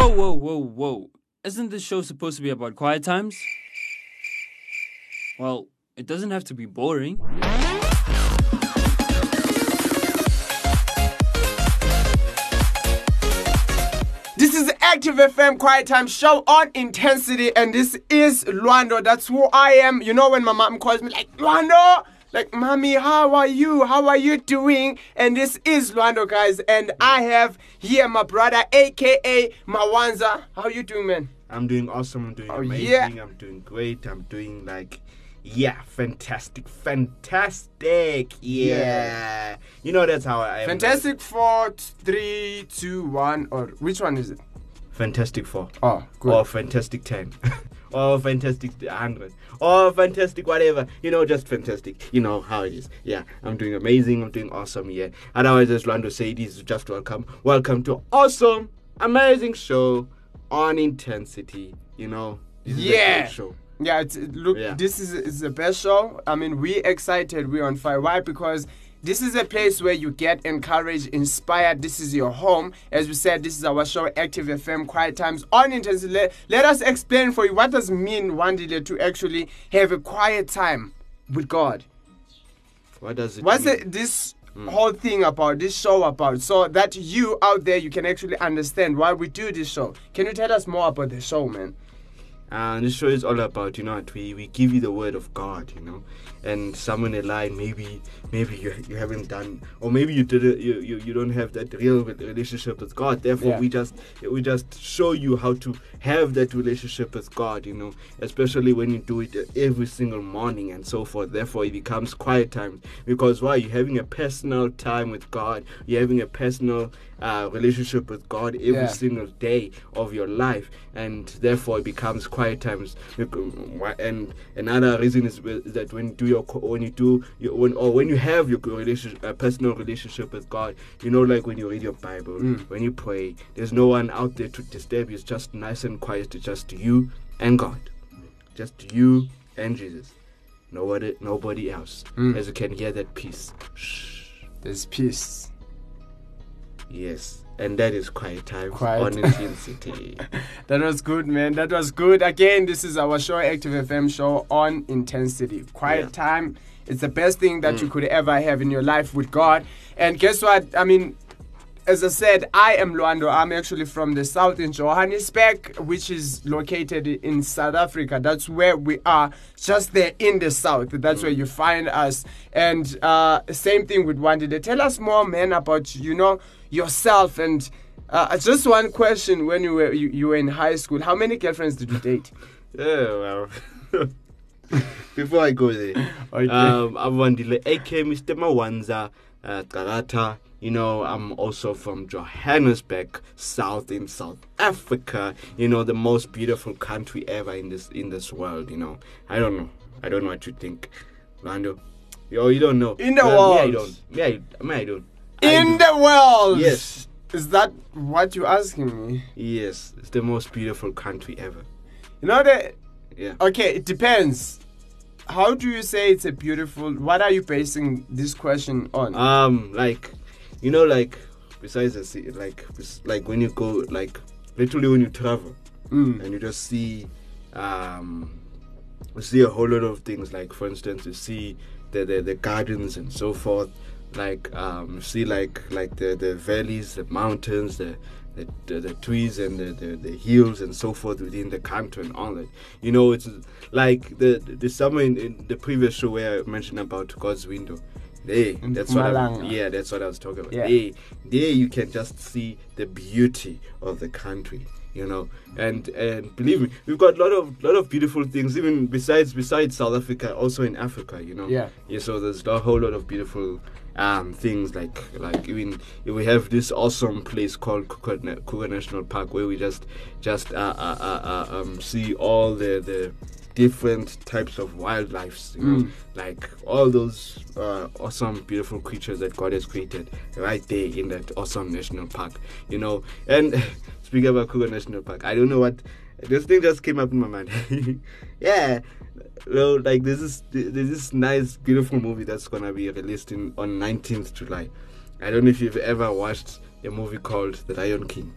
Whoa, whoa, whoa, whoa. Isn't this show supposed to be about quiet times? Well, it doesn't have to be boring. This is Active FM Quiet Time Show on Intensity, and this is Lwando. That's who I am. You know when my mom calls me like Lwando, like mommy, how are you? How are you doing? And this is Lwando, guys, and I have here my brother, aka Mawanza. How you doing, man? I'm doing awesome. I'm doing Oh, amazing. yeah. I'm doing great. I'm doing like, yeah, fantastic, fantastic. Yeah. You know that's how I am. Fantastic Four, three, two, one, or which one is it? Fantastic Four. Oh, good. Or Fantastic Ten. or Fantastic Hundred. Or Fantastic whatever. You know, just fantastic. You know how it is. Yeah. I'm doing amazing. I'm doing awesome. Yeah. and I Otherwise, as Lwando said, is just welcome. Welcome to awesome, amazing show on intensity. You know. This is Yeah. show. Yeah, it's, it- look, Yeah. this is, is the best show. I mean, we excited, we on fire. Why? Because this is a place where you get encouraged, inspired. This is your home. As we said, this is our show, Active FM, Quiet Times on Intensity. Let, let us explain for you what does it mean, Wandile, to actually have a quiet time with God. What does it What's mean? it, this hmm. whole thing about, this show about, so that you out there, you can actually understand why we do this show. Can you tell us more about the show, man? Uh, and this show is all about, you know, what, we, we give you the word of God, you know, and somewhere in the line, maybe maybe you, you haven't done, or maybe you did it, you, you, you don't have that real relationship with God. Therefore, Yeah. we just we just show you how to have that relationship with God, you know, especially when you do it every single morning and so forth. Therefore, it becomes quiet time because why? You're having a personal time with God. You're having a personal uh, relationship with God every Yeah. single day of your life, and therefore it becomes quiet times. And another reason is that when you do your when you do your, when or when you have your relationship, uh, personal relationship with God, you know, like when you read your Bible, when you pray, there's no one out there to disturb you. It's just nice and quiet. It's just you and God, just you and Jesus. Nobody, nobody else. As you can hear that peace. Shh. There's peace. Yes, and that is quiet time Quiet on intensity. That was good, man. That was good. Again, this is our show, Active FM show on intensity. Quiet Yeah. Mm. time. It's the best thing that you could ever have in your life with God. And guess what? I mean, as I said, I am Lwando. I'm actually from the south in Johannesburg, which is located in South Africa. That's where we are, just there in the south. That's where you find us. And uh, same thing with Wandile. Tell us more, man, about you know yourself and. Uh, just one question: When you were you, you were in high school, how many girlfriends did you date? yeah, well. Before I go there, Okay. um, I'm Wandile, aka Mr. Mawanza uh, Karata. You know, I'm also from Johannesburg, South in South Africa. You know, the most beautiful country ever in this in this world. You know, I don't know. I don't know what you think, Lwando. Yo, you don't know. In the Well, Me, I don't. Yeah, I, me, I don't. I in do. the world. Yes. Is that what you're asking me? Yes, it's the most beautiful country ever. You know that. Yeah. Okay, it depends. How do you say it's a beautiful? What are you basing this question on? Um, like, you know, like besides the sea, like, like when you go, like, literally when you travel Mm. and you just see, um, you see a whole lot of things. Like, for instance, you see the the, the gardens and so forth. Like, um, you see like like the the valleys, the mountains, the the, the, the trees and the, the, the hills and so forth within the country and all that. You know, it's like the the summer in, in the previous show where I mentioned about God's window. Hey, In that's what I, yeah, that's what I was talking about. Yeah. Hey, there you can just see the beauty of the country, you know. And and believe me, we've got a lot of lot of beautiful things, even besides besides South Africa, also in Africa, you know. Yeah. Yeah. So there's a whole lot of beautiful um things like like even we have this awesome place called Kruger, National Park where we just just uh, uh, uh, uh, um see all the the different types of wildlife, you know, Mm. like all those uh, awesome, beautiful creatures that God has created right there in that awesome national park, you know. And speaking about Kruger National Park, I don't know what this thing just came up in my mind. yeah, well, like this is there's this nice, beautiful movie that's gonna be released in on 19th July. I don't know if you've ever watched a movie called The Lion King.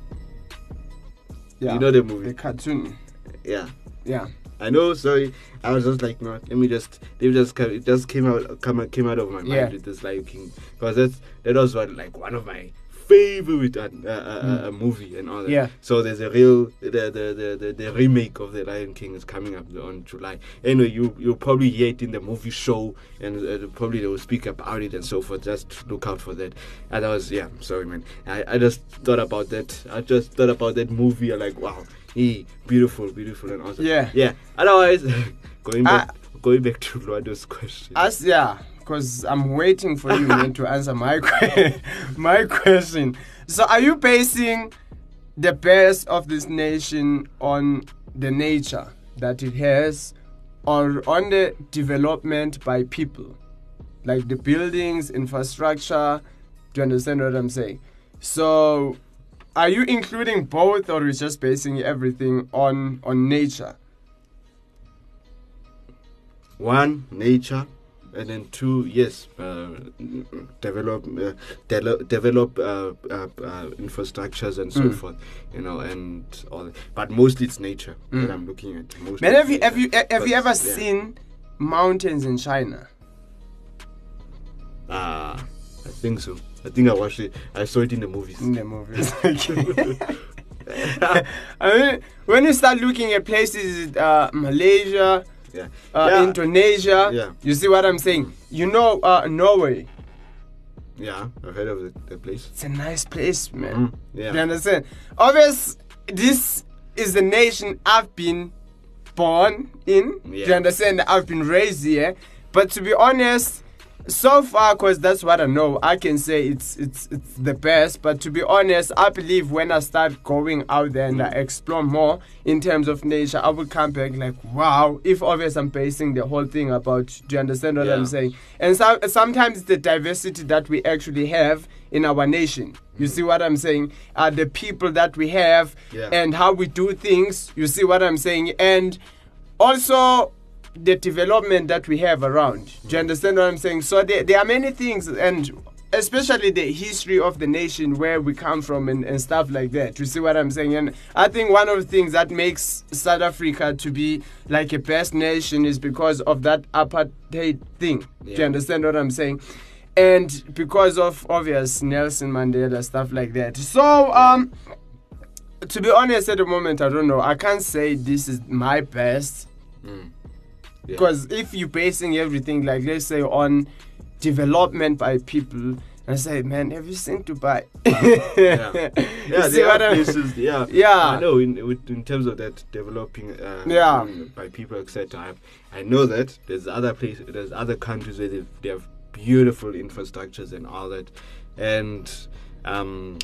Yeah. You know the movie, The cartoon. Yeah. Yeah. I know. Sorry, I was just like, no. Let me just. They just. It just came out. Come came out of my mind Yeah. with this Lion King because that's that was what like one of my favorite uh, uh, uh, uh, movie and all that. Mm. Yeah. So there's a real the the, the the the remake of the Lion King is coming up on July. Anyway, you you'll probably hear it in the movie show and uh, probably they will speak about it and so forth. Just look out for that. And I was yeah. Sorry, man. I I just thought about that. I just thought about that movie. I'm like, wow. He beautiful, beautiful, and awesome. Yeah. Yeah. Otherwise, going back, Ah. going back to Lwando's question. As yeah, because I'm waiting for you man to answer my que- my question. So, are you basing the best of this nation on the nature that it has, or on the development by people, like the buildings, infrastructure? Do you understand what I'm saying? So, are you including both, or is just basing everything on on nature? One, nature, and then two, yes, uh, develop, uh, de- develop uh, uh, uh, infrastructures and so Mm. forth, you know, and all. That. But mostly it's nature Mm. that I'm looking at. Mostly Man, have you have you have you ever yeah. seen mountains in China? Ah, I think so. I think I watched it. I saw it in the movies. In the movies. I mean, when you start looking at places, uh, Malaysia, yeah. uh, yeah. Indonesia, Yeah. you see what I'm saying? You know, uh, Norway. yeah, I've heard of the, the place. It's a nice place, man. Mm, yeah. You understand? Obvious, this is the nation I've been born in. Do You understand? I've been raised here. But to be honest, so far, cause that's what I know, I can say it's it's it's the best. But to be honest, I believe when I start going out there and I explore more in terms of nature, I will come back like, wow. If obvious, I'm basing the whole thing about. Do you understand what I'm saying? And so, sometimes the diversity that we actually have in our nation. You see what I'm saying? Uh, the people that we have Yeah. and how we do things. You see what I'm saying? And also the development that we have around. Do you understand what I'm saying? So there, there are many things, and especially the history of the nation where we come from and, and stuff like that. You see what I'm saying? And I think one of the things that makes South Africa to be like a best nation is because of that apartheid thing. Do you understand what I'm saying? And because of obvious Nelson Mandela stuff like that. So um to be honest at the moment I don't know. I can't say this is my best Mm. Yeah. because if you're basing everything like let's say on development by people and say man have you seen dubai yeah, yeah, see what I- places. Yeah, Yeah. I know. In in terms of that developing, uh, Yeah. um, by people, etc. I, I know that there's other places, there's other countries where they have beautiful infrastructures and all that, and um,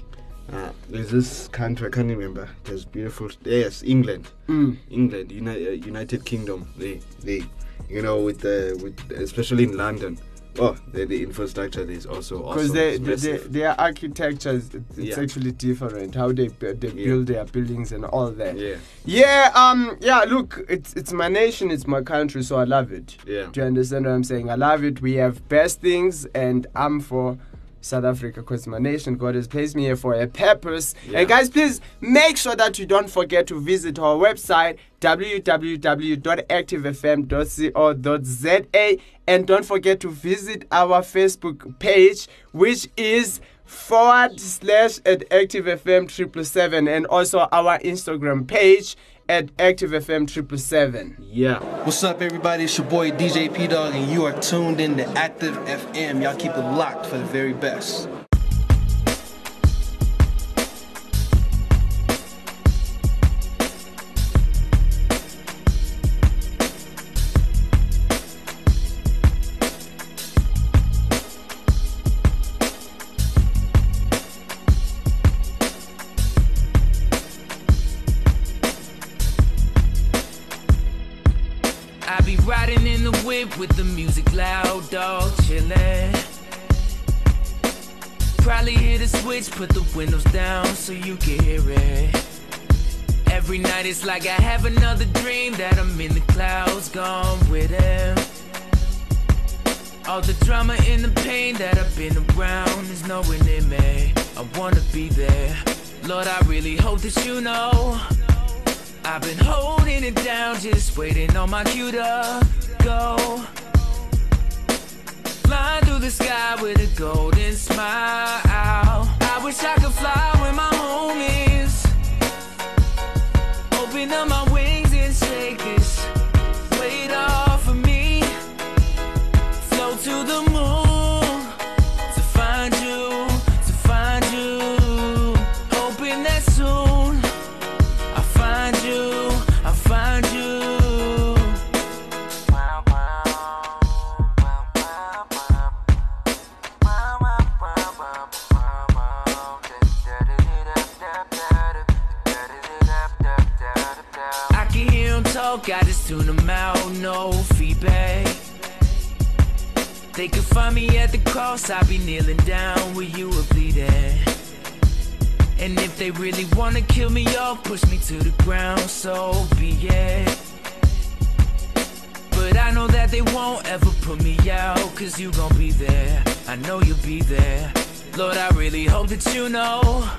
uh, there's this country I can't remember. There's beautiful. Yes, England. Mm. England, Uni- uh, United Kingdom, they, they, you know, with the, with especially in London, oh, the, the infrastructure is also because awesome. they, It's they, they, their architecture is it's Yeah. actually different how they they Yeah. build their buildings and all that yeah, yeah um yeah look it's it's my nation it's my country so i love it yeah, do you understand what i'm saying i love it we have best things and i'm for South Africa, because my nation, God has placed me here for a purpose. Yeah. And guys, please make sure that you don't forget to visit our website www.activefm.co.za and don't forget to visit our Facebook page, which is forward slash at activefm triple seven, and also our Instagram page at Active FM triple seven. yeah. What's up, everybody? It's your boy DJ P Dog, and you are tuned in to Active FM. Y'all keep it locked for the very best. Hit a switch, put the windows down so you can hear it. Every night it's like I have another dream that I'm in the clouds, gone with him. All the drama and the pain that I've been around is knowing in me. I wanna be there. Lord, I really hope that you know I've been holding it down, just waiting on my cue to go. Flying through the sky with a golden smile. I wish I could fly with my homies. Open up my wings and shake this weight off of me. Float to the moon tune him out, no feedback. They could find me at the cross, I'd be kneeling down where you be there. And if they really wanna kill me off, push me to the ground, so be it. But I know that they won't ever put me out, cause you gon' be there. I know you'll be there. Lord, I really hope that you know.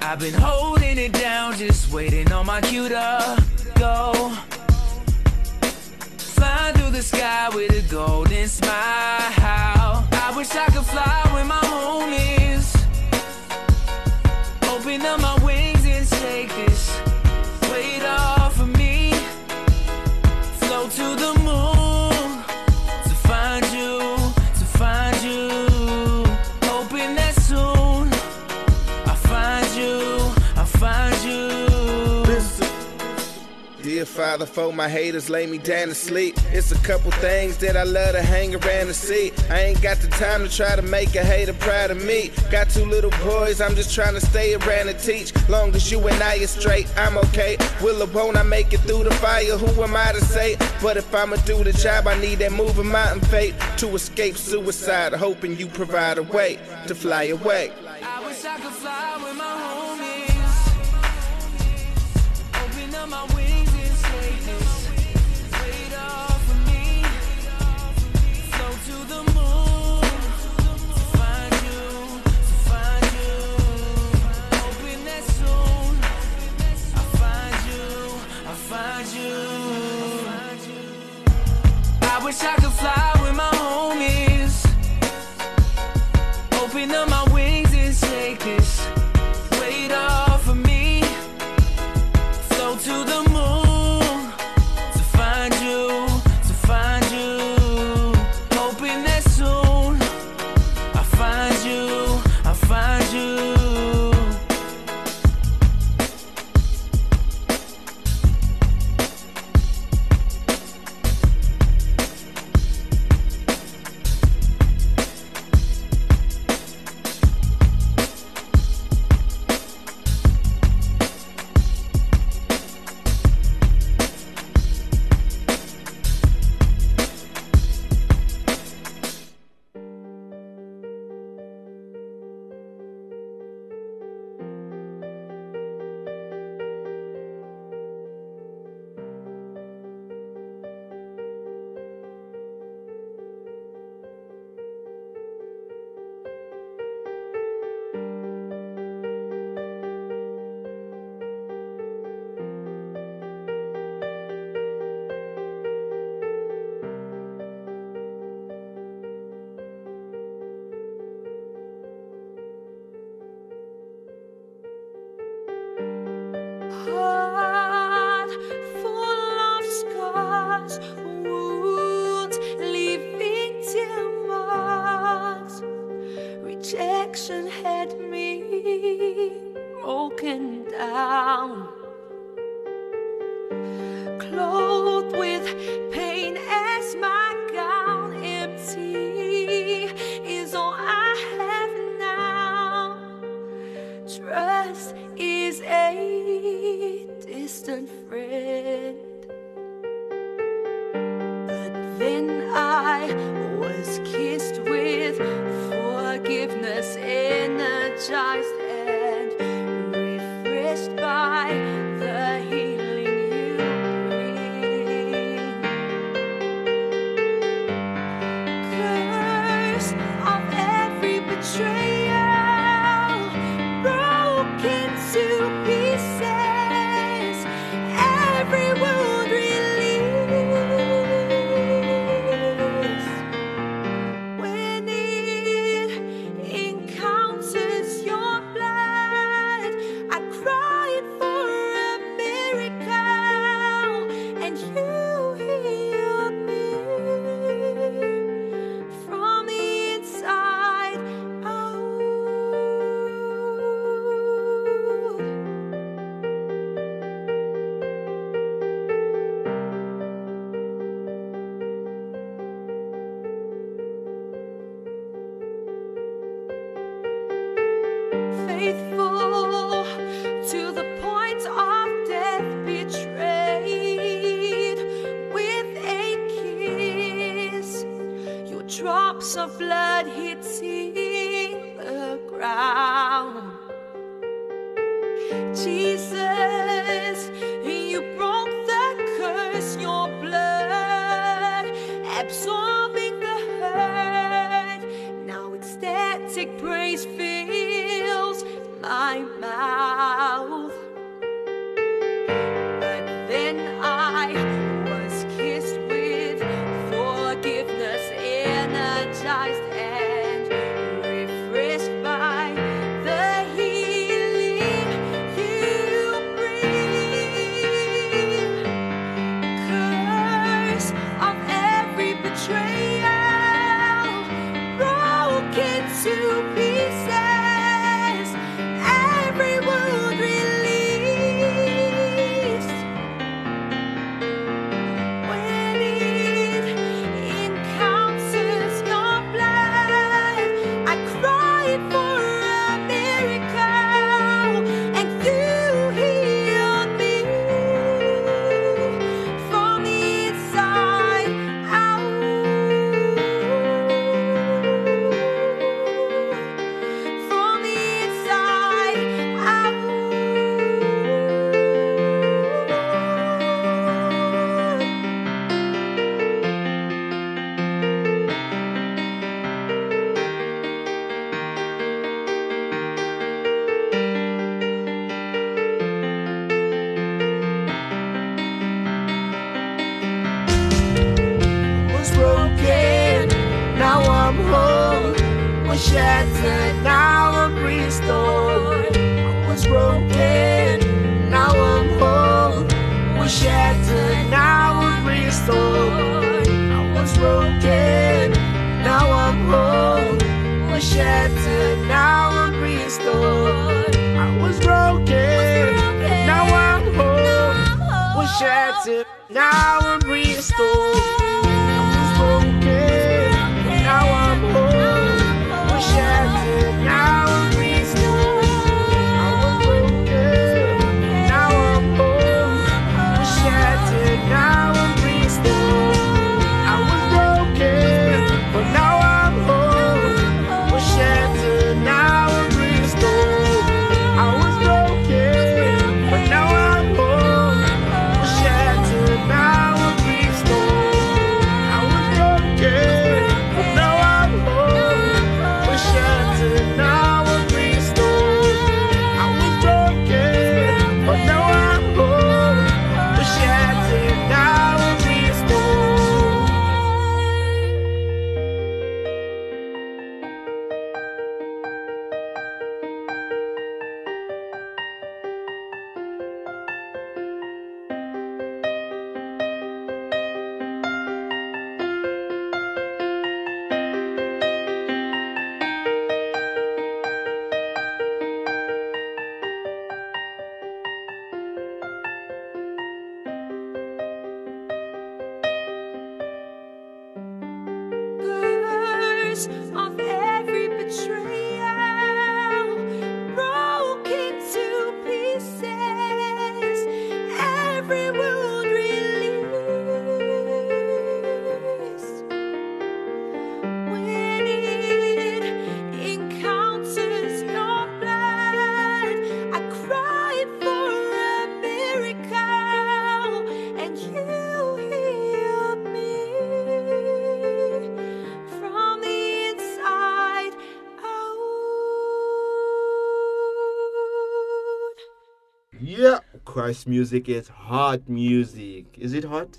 I've been holding it down, just waiting on my cue to go. Flying through the sky with a golden smile. I wish I could fly with my homies. Open up my wings and take this weight off of me. Float to the Dear Father, for my haters lay me down to sleep. It's a couple things that I love to hang around and see. I ain't got the time to try to make a hater proud of me. Got two little boys, I'm just trying to stay around and teach. Long as you and I are straight, I'm okay. Will or won't I make it through the fire? Who am I to say? But if I'ma do the job, I need that moving mountain fate to escape suicide. Hoping you provide a way to fly away. I wish I could fly with my homies. Open up my wings wish I could fly praise fills my mouth. Music is hot music. Is it hot?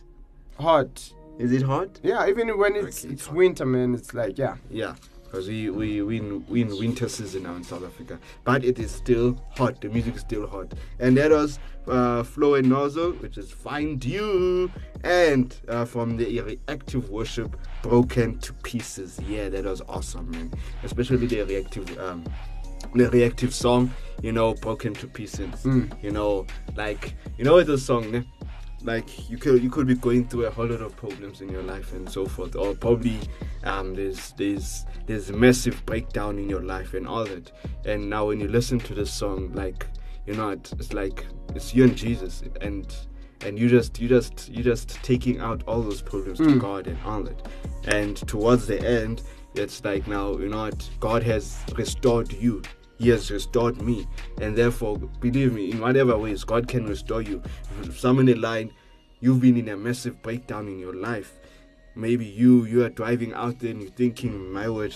Hot. Is it hot? Yeah, even when it's Okay, it's fine. winter, man, it's like yeah. Yeah, because we, we, we, in, we in winter season now in South Africa. But it is still hot. The music is still hot. And that was uh, Flow and Nozzle, which is Find You. And uh, from the reactive worship, Broken to Pieces. Yeah, that was awesome, man. Especially the reactive. Um, the reactive song, you know, broken to pieces. You know, like you know, it's a song, ne? like you could you could be going through a whole lot of problems in your life and so forth, or probably um there's there's there's a massive breakdown in your life and all that. And now when you listen to this song, like you know, it, it's like it's you and Jesus, and and you just you just you just taking out all those problems to God and all that. And towards the end, it's like now you know what God has restored you. He has restored me, and therefore, believe me, in whatever ways God can restore you. If Someone in line, you've been in a massive breakdown in your life. Maybe you you are driving out there and you're thinking, my word,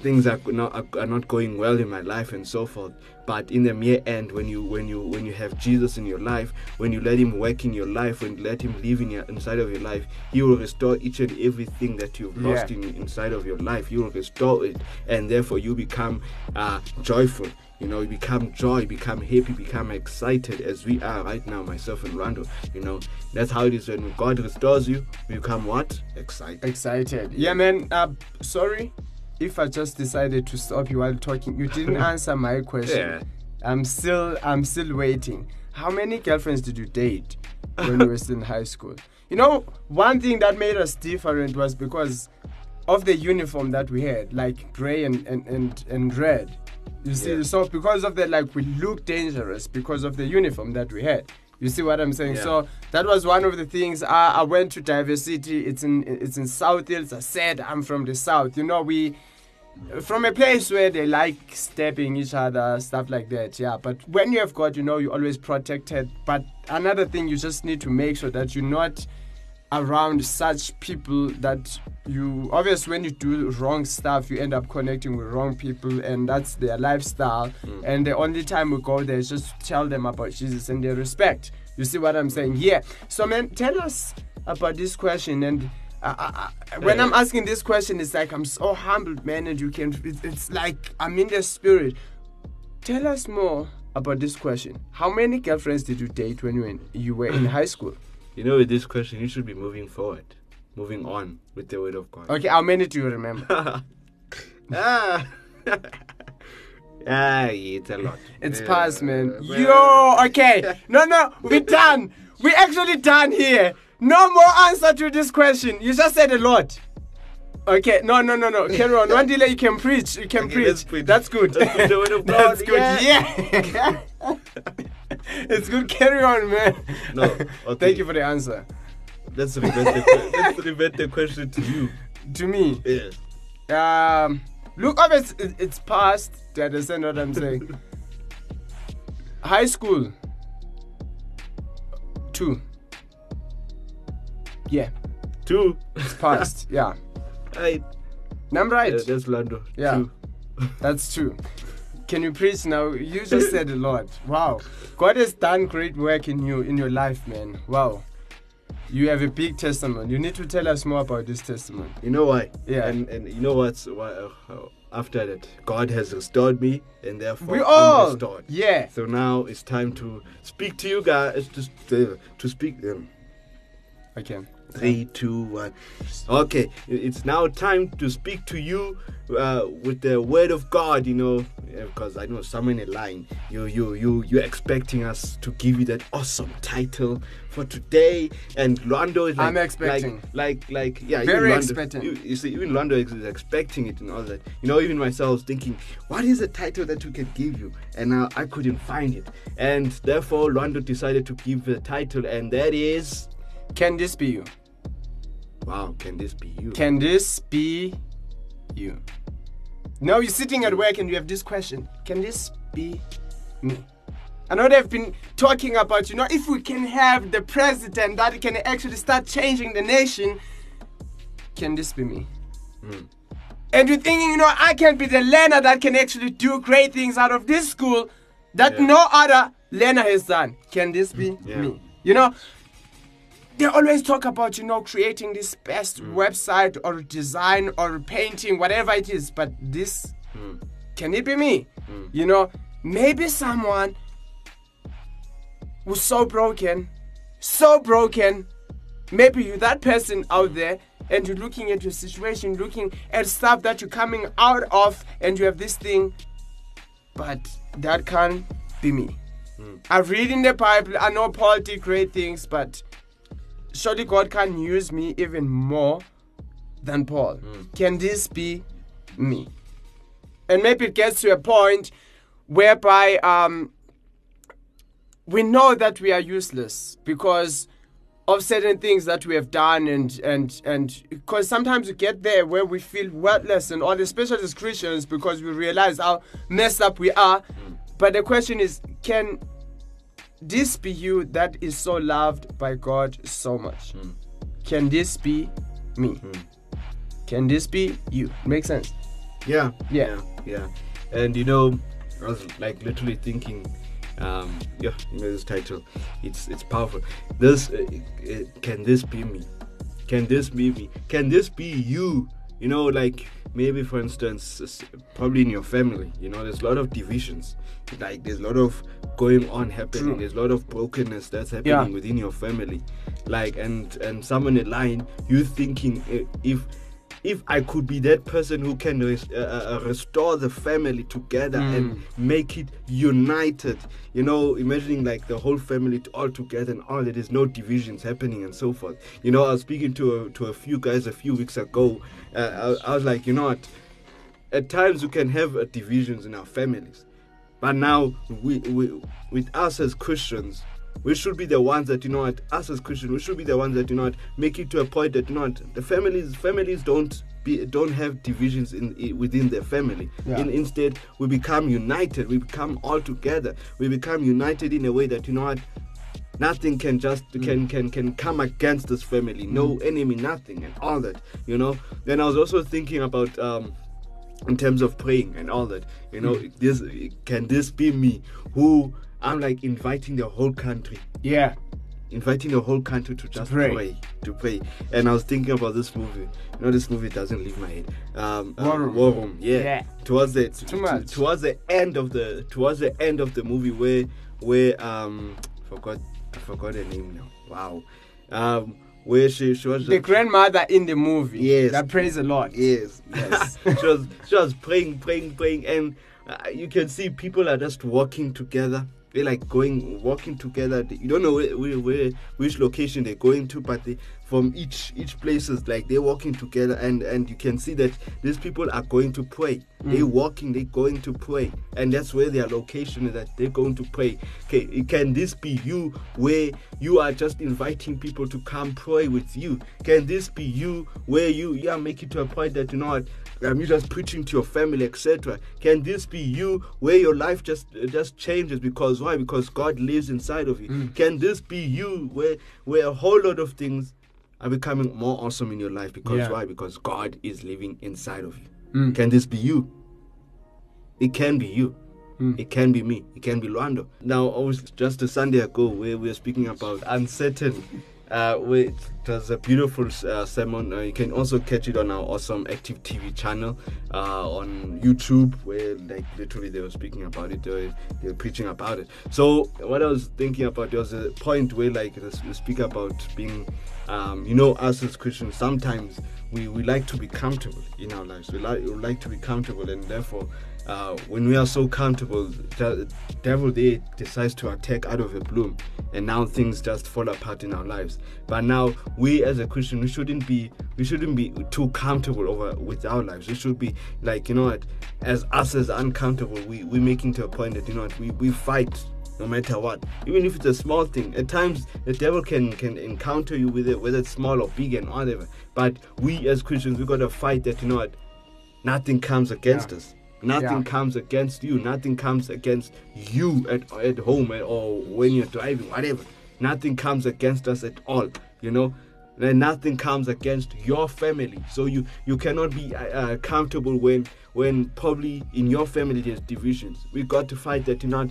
things are not are not going well in my life and so forth but in the mere end when you when you when you have jesus in your life when you let him work in your life when you let him live in your inside of your life he will restore each and everything that you've lost Yeah. in inside of your life. He will restore it and therefore you become uh joyful. You know you become joy you become happy become excited as we are right now myself and Lwando. You know that's how it is. When god restores you you become what? Excited. Excited. Yeah, man. Uh, sorry if I just decided to stop you while talking. You didn't answer my question. Yeah. I'm still I'm still waiting. How many girlfriends did you date when you were still in high school? You know, one thing that made us different was because of the uniform that we had, like gray and and and, and red. You see, Yeah. so because of that, like we look dangerous because of the uniform that we had. You see what I'm saying? Yeah. So that was one of the things. I, I went to diversity. It's in it's in South Hills. I said I'm from the South. You know, we from a place where they like stabbing each other, stuff like that. Yeah, but when you have God, you know, you're always protected. But another thing, you just need to make sure that you're not around such people that you obviously when you do wrong stuff you end up connecting with wrong people and that's their lifestyle and the only time we go there is just to tell them about jesus and their respect you see what i'm saying yeah so man tell us about this question and uh, uh, uh, when I'm asking this question, it's like I'm so humbled, man, and you can. It's, it's like I'm in the spirit. Tell us more about this question. How many girlfriends did you date when you were in, you were in high school? You know, with this question, you should be moving forward, moving on with the word of God. Okay, how many do you remember? ah, ah, it's a lot. It's Yeah, past, man. Yo, okay. No, no, we're done. We're actually done here. No more answer to this question. You just said a lot. Okay, no, no, no, no. Carry on. Wandile, you can preach. You can Okay, preach. let's preach. That's good. Let's the word of That's good. Yeah. Yeah. It's good. Carry on, man. No, okay. Thank you for the answer. Let's revert the, let's revert the question to you. To me, Yes. um, look, obviously, it's past. Do you understand what I'm saying? High school. Two. Yeah, Two. it's past. yeah. Right. Number right. Yeah, that's Lwando. Yeah. Two. That's true. Can you preach now? You just said a lot. Wow. God has done great work in you, in your life, man. Wow. You have a big testimony. You need to tell us more about this testimony. You know why? Yeah. And and you know what's why? Uh, after that, God has restored me, and therefore We I'm restored. Yeah. So now it's time to speak to you guys. To, to speak them. Okay. Three, two, one. Okay, it's now time to speak to you uh, with the word of God. You know, because I know someone in line. You, you, you, you're expecting us to give you that awesome title for today. And Lwando is like, I'm expecting. like, like, like yeah, Very expectant. You, you see, even Lwando is expecting it and all that. You know, even myself thinking, what is the title that we can give you? And now I couldn't find it, and therefore Lwando decided to give the title, and that is. Can this be you? Wow, can this be you? Can this be you? Now you're sitting at work and you have this question Can this be me? I know they've been talking about, you know, if we can have the president that can actually start changing the nation, can this be me? Hmm. And you're thinking, you know, I can be the learner that can actually do great things out of this school that Yeah. no other learner has done. Can this be hmm. Yeah. me? You know, they always talk about you know creating this best mm. website or design or painting whatever it is but this hmm. can it be me? Hmm. You know maybe someone was so broken so broken maybe you're that person out there and you're looking at your situation looking at stuff that you're coming out of and you have this thing but that can't be me. Hmm. I read in the bible i know paul did great things but surely God can use me even more than Paul. Can this be me? And maybe it gets to a point whereby um, we know that we are useless because of certain things that we have done and and and because sometimes we get there where we feel worthless and all especially as christians because we realize how messed up we are but the question is can this be you that is so loved by god so much can this be me can this be you make sense Yeah, Yeah. yeah, yeah. And you know, I was like literally thinking, um, yeah, you know this title, it's it's powerful. This uh, uh, can this be me? Can this be me? Can this be you? You know, like maybe for instance, probably in your family, you know, there's a lot of divisions. Like there's a lot of going on happening. True. There's a lot of brokenness that's happening Yeah. within your family. Like and and someone in line, you thinking uh, if if I could be that person who can res- uh, uh, restore the family together and make it united, you know, imagining like the whole family all together and all, there is no divisions happening and so forth. You know, I was speaking to a, to a few guys a few weeks ago. Uh, I, I was like, you know what? At times we can have uh, divisions in our families, but now we, we with us as Christians, we should be the ones that you know what us as Christians, we should be the ones that you know what make it to a point that you know what the families families don't be don't have divisions in, i within their family. Yeah. In, instead, we become united. We become all together. We become united in a way that you know what nothing can just mm. can can can come against this family no mm. enemy nothing and all that you know then i was also thinking about um in terms of praying and all that you know mm. this can this be me who i'm like inviting the whole country yeah inviting the whole country to just pray. pray. to pray and i was thinking about this movie you know this movie doesn't leave my head um uh, War Room. War Room, yeah. Yeah. towards the towards the end of the towards the end of the movie where where um forgot I forgot her name now. Wow. Um where she she was the grandmother in the movie Yes. that praise a lot. Yes, yes. she was she was praying, praying, praying, and uh, you can see people are just walking together. They're like going, walking together. You don't know where, where, where which location they're going to, but they, from each each places, like they're walking together, and and you can see that these people are going to pray. Mm. They're walking, they're going to pray, and that's where their location is. That they're going to pray. Okay, can this be you, where you are just inviting people to come pray with you? Can this be you, where you yeah make it to a point that you know what? Um, you just preaching to your family, etc. Can this be you where your life just uh, just changes because why? Because God lives inside of you. Can this be you where where a whole lot of things are becoming more awesome in your life because Yeah. why? Because God is living inside of you. Can this be you? It can be you. It can be me. It can be Lwando. Now, obviously, just a Sunday ago, where we were speaking about uncertain. Uh, it was a beautiful uh, sermon. Uh, you can also catch it on our awesome Active TV channel uh, on YouTube, where like literally they were speaking about it. They were, they were preaching about it. So what I was thinking about there was a point where like they s- they speak about being, um, you know, us as Christians sometimes we, we like to be comfortable in our lives. We like we like to be comfortable, and therefore uh, when we are so comfortable, the devil there decides to attack out of the bloom, and now things just fall apart in our lives. But now we as a Christian, we shouldn't be we shouldn't be too comfortable over with our lives. We should be like you know what, as us as uncomfortable, we we making to a point that you know what we we fight no matter what even if it's a small thing at times the devil can can encounter you with it whether it's small or big and whatever but we as christians we got to fight that you know what nothing comes against Yeah. us nothing Yeah. comes against you. Nothing comes against you at, at home or when you're driving whatever. Nothing comes against us at all you know? And nothing comes against your family. So you you cannot be uh, uh, comfortable when when probably in your family there's divisions. We got to fight that you know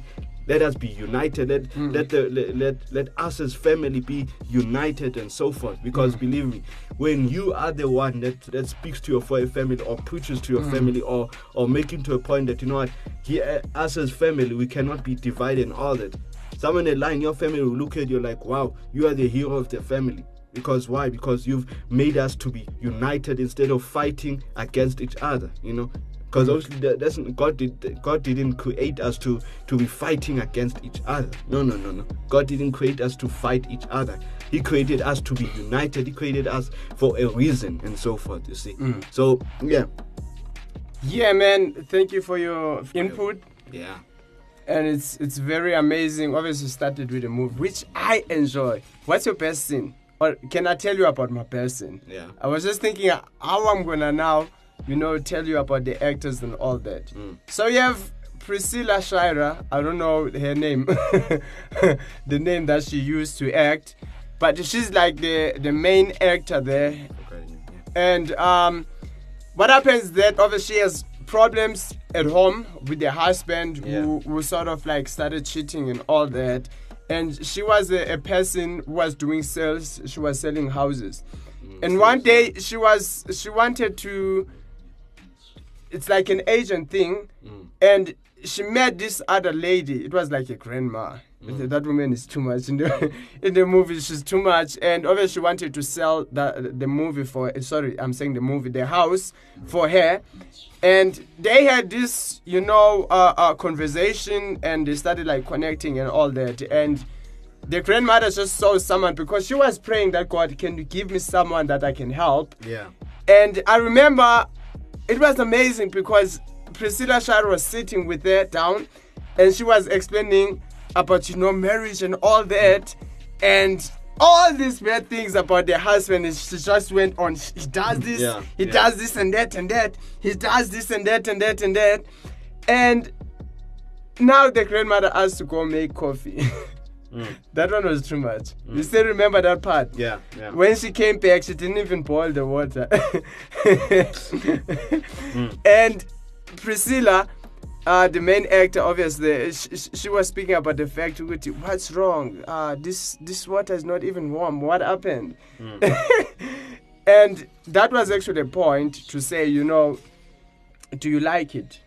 let us be united. Let hmm. let, the, let let let us as family be united and so forth. Because hmm. believe me when you are the one that that speaks to your family or preaches to your hmm. family or or making to a point that you know what here uh, us as family we cannot be divided and all that. Someone in line your family will look at you like wow you are the hero of the family. Because why? Because you've made us to be united instead of fighting against each other you know because obviously that doesn't god did god didn't create us to to be fighting against each other. No no no no. God didn't create us to fight each other. He created us to be united. He created us for a reason and so forth you see. Mm. So yeah. Yeah man. Thank you for your input. Yeah. And it's it's very amazing. Obviously started with a move which i enjoy. What's your best scene? Or can I tell you about my person? Yeah. I was just thinking how I'm gonna now, you know, tell you about the actors and all that. Mm. So you have Priscilla Shirer. I don't know her name, the name that she used to act, but she's like the the main actor there. And um, what happens is that obviously she has problems at home with her husband who, who sort of like started cheating and all that. And she was a, a person who was doing sales. She was selling houses. and one day she was she wanted to. It's like an Asian thing, and she met this other lady. It was like a grandma. That woman is too much in the in the movie. She's too much, and obviously she wanted to sell the the movie for. Sorry, I'm saying the movie, the house for her, and they had this, you know, uh, uh, conversation, and they started like connecting and all that, and the grandmother just saw someone because she was praying that God, can you give me someone that I can help? Yeah. And I remember it was amazing because Priscilla Shirer was sitting with her down and she was explaining about, you know, marriage and all that. And all these bad things about their husband and she just went on. He does this, Yeah, he yeah. does this and that and that. He does this and that and that and that. And now the grandmother has to go make coffee. Mm. that one was too much. You still remember that part? Yeah, yeah. When she came back, she didn't even boil the water. Mm. And Priscilla, uh, the main actor, obviously, she, she was speaking about the fact, what's wrong? Uh, this this water is not even warm. What happened? Mm. and that was actually a point to say, you know, do you like it?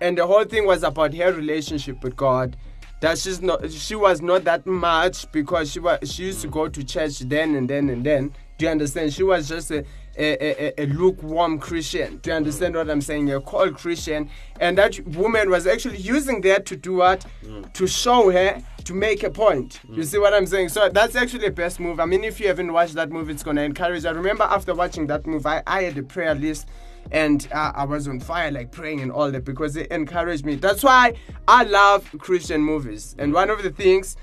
and the whole thing was about her relationship with God. That she's not, she was not that much because she was, she used to go to church then and then and then. Do you understand? She was just a, a, a, a lukewarm Christian. Do you understand what I'm saying? A cold Christian, and that woman was actually using that to do what? Mm. To show her to make a point. You mm. see what I'm saying? So that's actually the best move. I mean, if you haven't watched that movie, it's gonna encourage. I remember after watching that movie, I, I had a prayer list and uh, I was on fire, like praying and all that, because it encouraged me. That's why I love Christian movies. And one of the things,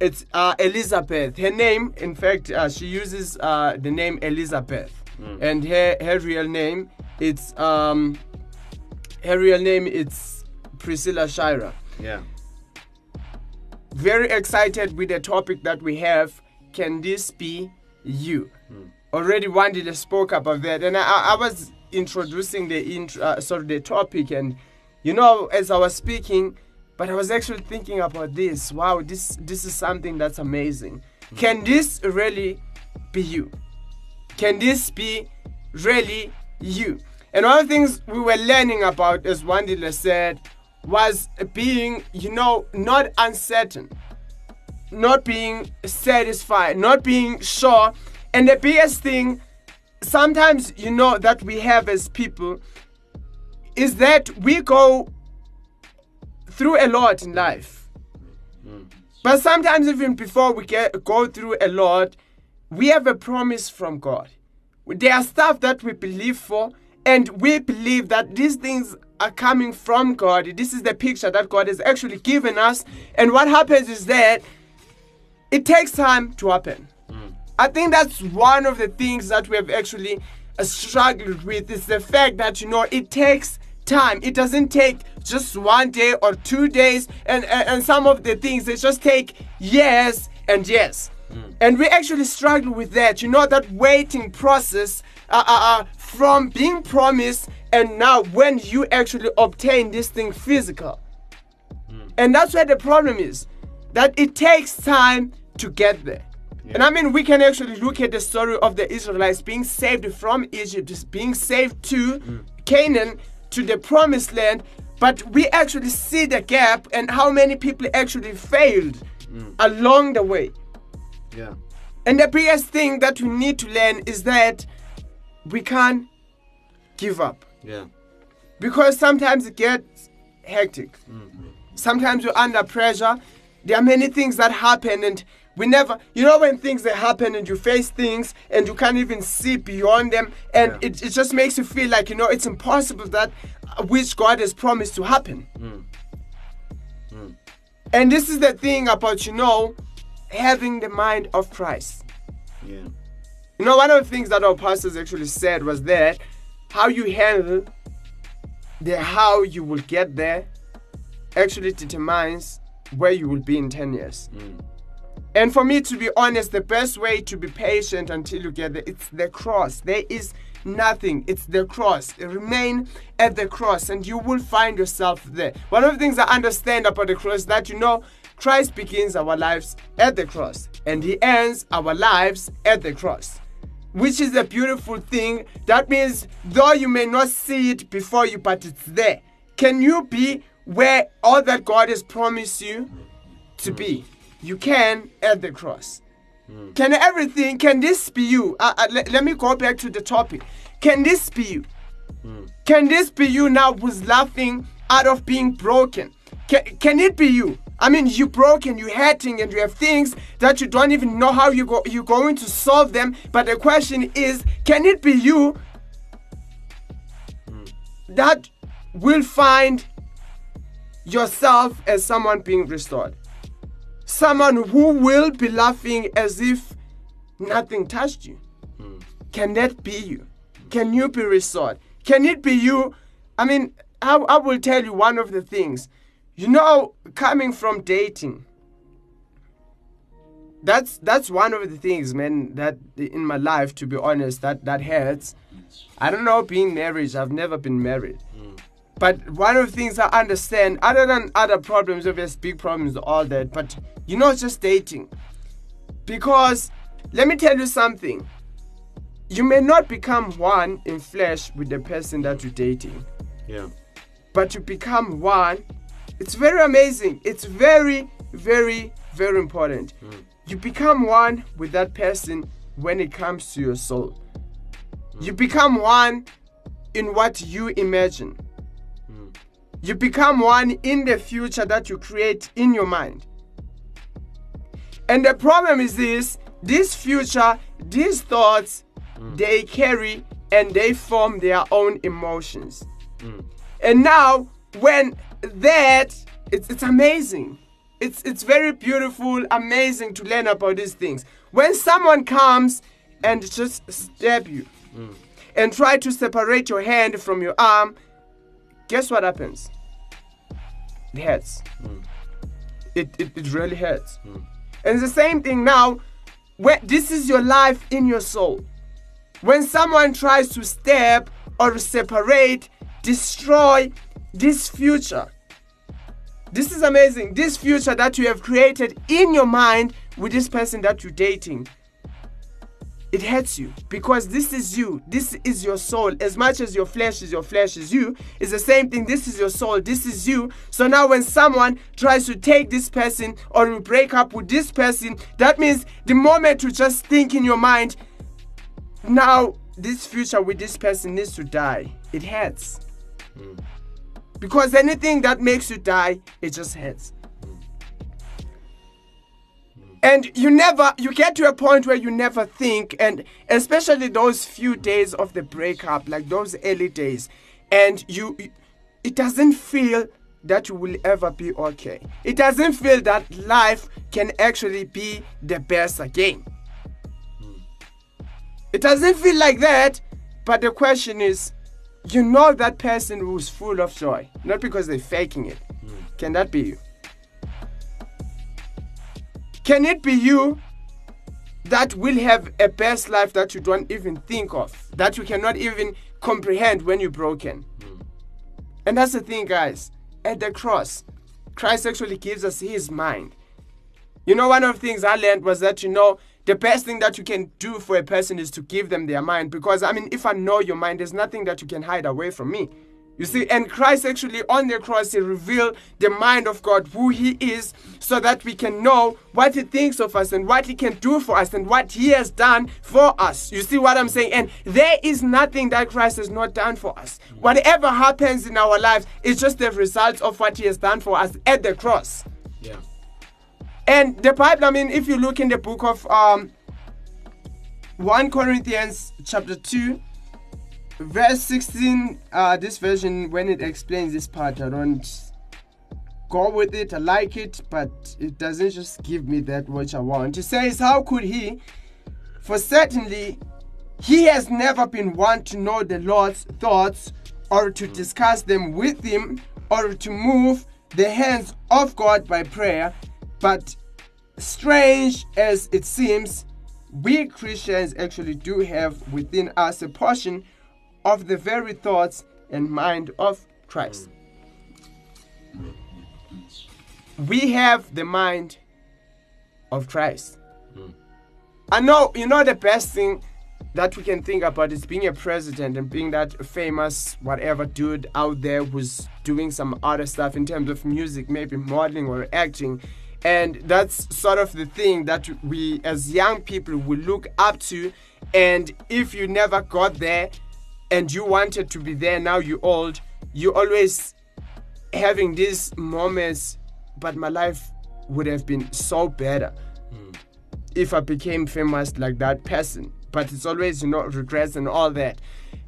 it's uh, Elizabeth. Her name, in fact, uh, she uses uh, the name Elizabeth, and her her real name, it's um, her real name, it's Priscilla Shirer Yeah. very excited with the topic that we have. Can this be you? Already Wandile spoke about that, and I, I was introducing the intro, uh, sorry, the topic, and you know, as I was speaking, but I was actually thinking about this. Wow, this this is something that's amazing. Can this really be you? Can this be really you? And one of the things we were learning about, as Wandile said, was being, you know, not uncertain, not being satisfied, not being sure. And the biggest thing, sometimes, you know, that we have as people is that we go through a lot in life. Hmm. But sometimes, even before we get go through a lot, we have a promise from God. There are stuff that we believe for, and we believe that these things are coming from God. This is the picture that God has actually given us. And what happens is that it takes time to happen. I think that's one of the things that we have actually uh, struggled with is the fact that you know it takes time. It doesn't take just one day or two days, and and, and some of the things they just take years and years. And we actually struggle with that. You know that waiting process uh, uh, uh, from being promised and now when you actually obtain this thing physical. And that's where the problem is. That it takes time to get there. And I mean, we can actually look at the story of the Israelites being saved from Egypt, being saved to mm. Canaan, to the promised land. But we actually see the gap and how many people actually failed mm. along the way. Yeah. And the biggest thing that we need to learn is that we can't give up Yeah. because sometimes it gets hectic. Mm-hmm. Sometimes you're under pressure. There are many things that happen, and we never, you know, when things that happen and you face things and you can't even see beyond them, and Yeah. it, it just makes you feel like, you know, it's impossible that uh, which God has promised to happen. Hmm. Hmm. And this is the thing about, you know, having the mind of Christ. Yeah. You know, one of the things that our pastors actually said was that how you handle the how you will get there actually determines where you will be in 10 years. Hmm. And for me, to be honest, the best way to be patient until you get there, it's the cross. There is nothing. It's the cross. Remain at the cross and you will find yourself there. One of the things I understand about the cross that you know Christ begins our lives at the cross and he ends our lives at the cross. Which is a beautiful thing. That means though you may not see it before you, but it's there. Can you be where all that God has promised you to be? You can at the cross. Can everything, can this be you? Uh, uh, let, let me go back to the topic. Can this be you? Can this be you now who's laughing out of being broken? Can, can it be you? I mean, you're broken, You're hurting, and you have things that you don't even know how you go, you're going to solve them. But the question is, can it be you that will find yourself as someone being restored? Someone who will be laughing as if nothing touched you. Hmm. Can that be you? Can you be restored? Can it be you? I mean, I, I will tell you one of the things. You know, coming from dating, that's that's one of the things, man, that in my life, to be honest, that that hurts. I don't know being married. I've never been married. Hmm. But one of the things I understand, other than other problems, obvious big problems, all that, but you know, just dating. Because let me tell you something. You may not become one in flesh with the person that you're dating, Yeah. but you become one. It's very amazing. It's very, very, very important. Hmm. You become one with that person when it comes to your soul. Hmm. You become one in what you imagine. Hmm. You become one in the future that you create in your mind. And the problem is this this future, these thoughts, they carry and they form their own emotions. And now, when that, it's, it's amazing. It's, it's very beautiful, amazing to learn about these things. When someone comes and just stab you and try to separate your hand from your arm, guess what happens? It hurts. It, it, it really hurts. And it's the same thing now. This is your life in your soul. When someone tries to step or separate, destroy this future. This is amazing. This future that you have created in your mind with this person that you're dating. It hurts you because this is you. This is your soul. As much as your flesh is your flesh is you, it's the same thing. This is your soul. This is you. So now when someone tries to take this person or you break up with this person, that means the moment you just think in your mind, now this future with this person needs to die. It hurts. Hmm. Because anything that makes you die, it just hurts. And you never, you get to a point where you never think, and especially those few days of the breakup, like those early days, and you, it doesn't feel that you will ever be okay. It doesn't feel that life can actually be the best again. It doesn't feel like that, but the question is, you know that person who's full of joy, not because they're faking it. Can that be you? Can it be you that will have a best life that you don't even think of, that you cannot even comprehend when you're broken? And that's the thing, guys. At the cross, Christ actually gives us his mind. You know, one of the things I learned was that, you know, the best thing that you can do for a person is to give them their mind. Because, I mean, if I know your mind, there's nothing that you can hide away from me. You see, and Christ actually on the cross, he revealed the mind of God, who he is, so that we can know what he thinks of us and what he can do for us and what he has done for us. You see what I'm saying? And there is nothing that Christ has not done for us. Whatever happens in our lives is just the result of what he has done for us at the cross. Yeah. And the Bible, I mean, if you look in the book of um, 1 Corinthians chapter 2, verse 16, uh, this version, when it explains this part, I don't go with it, I like it, but it doesn't just give me that which I want. He says, How could he? For certainly he has never been one to know the Lord's thoughts or to discuss them with him or to move the hands of God by prayer. But strange as it seems, we Christians actually do have within us a portion of the very thoughts and mind of Christ. We have the mind of Christ. Hmm. I know, you know, the best thing that we can think about is being a president and being that famous whatever dude out there who's doing some other stuff in terms of music, maybe modeling or acting. And that's sort of the thing that we as young people will look up to. And if you never got there and you wanted to be there, now you're old, you always having these moments, but my life would have been so better hmm. if I became famous like that person. But it's always, you know, regrets and all that.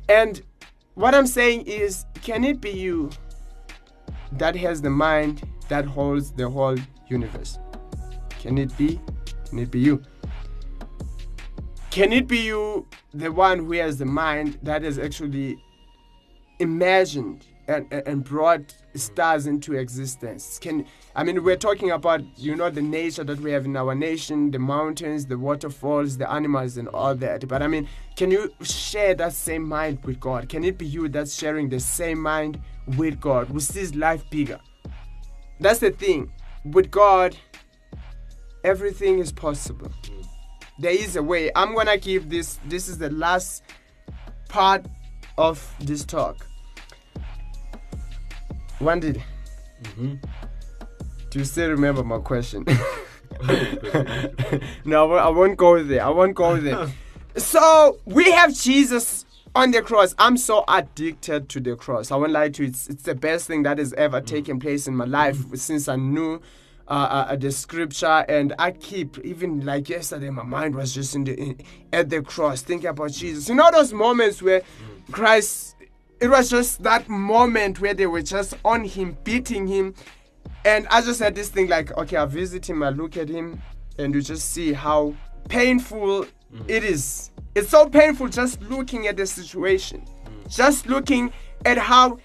And what I'm saying is, can it be you that has the mind that holds the whole universe? Can it be? Can it be you? Can it be you, the one who has the mind that has actually imagined and, and- brought stars into existence? Can i mean we're talking about you know the nature that we have in our nation the mountains the waterfalls the animals and all that. But i mean can you share that same mind with god? Can it be you that's sharing the same mind with god who sees life bigger? That's the thing. With god everything is possible there is a way i'm gonna give this this is the last part of this talk Wandile, mm-hmm. do you still remember my question? no, I won't- go there. I won't go there. so we have Jesus on the cross. I'm so addicted to the cross. I won't lie to you. It's, it's the best thing that has ever mm. taken place in my life since I knew uh, uh, the scripture. And I keep, even like yesterday, my mind was just in the in, at the cross, thinking about Jesus. You know those moments where Christ, it was just that moment where they were just on him, beating him. And I just had this thing like, okay, I visit him, I look at him, and you just see how painful it is. It's so painful just looking at the situation, just looking at how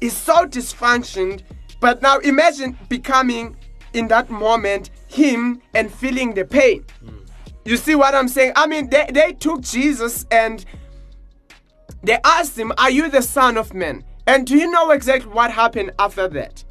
it's so dysfunctioned. But now imagine becoming in that moment him and feeling the pain. Hmm. You see what I'm saying? I mean, they, they took Jesus and they asked him, Are you the Son of Man? And do you know exactly what happened after that?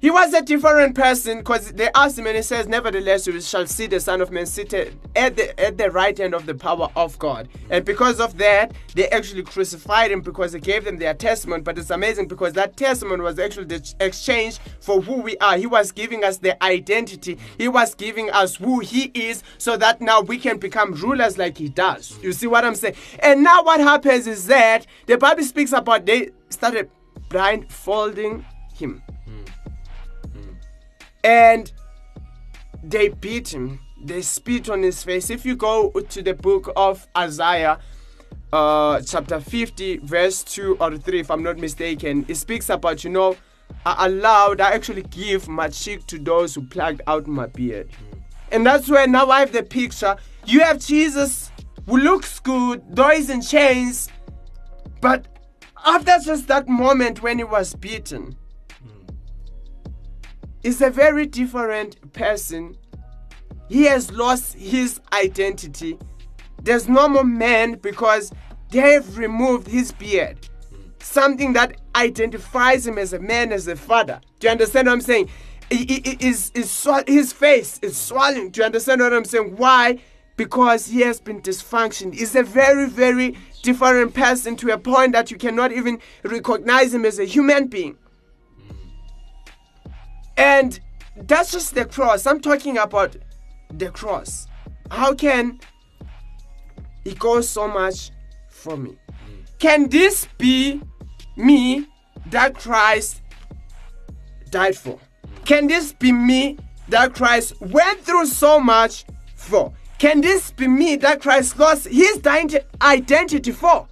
He was a different person because they asked him and he says, Nevertheless, you shall see the Son of Man seated at the at the right hand of the power of God. And because of that, they actually crucified him because he gave them their testament. But it's amazing because that testament was actually the exchange for who we are. He was giving us the identity, he was giving us who he is, so that now we can become rulers like he does. You see what I'm saying? And now what happens is that the Bible speaks about they started blindfolding him and they beat him. They spit on his face. If you go to the book of isaiah uh chapter 50 verse 2 or 3 if i'm not mistaken it speaks about you know i allowed i actually give my cheek to those who plucked out my beard. And that's where now i have the picture. You have jesus who looks good though he's in chains but after just that moment when he was beaten is a very different person. He has lost his identity. There's no more man because they have removed his beard. Something that identifies him as a man, as a father. Do you understand what I'm saying? Is is his face is swelling. Do you understand what I'm saying? Why? Because he has been dysfunctioned. He's a very, very different person to a point that you cannot even recognize him as a human being. And that's just the cross. I'm talking about the cross. How can he go so much for me? Can this be me that Christ died for? Can this be me that Christ went through so much for? Can this be me that Christ lost his identity for?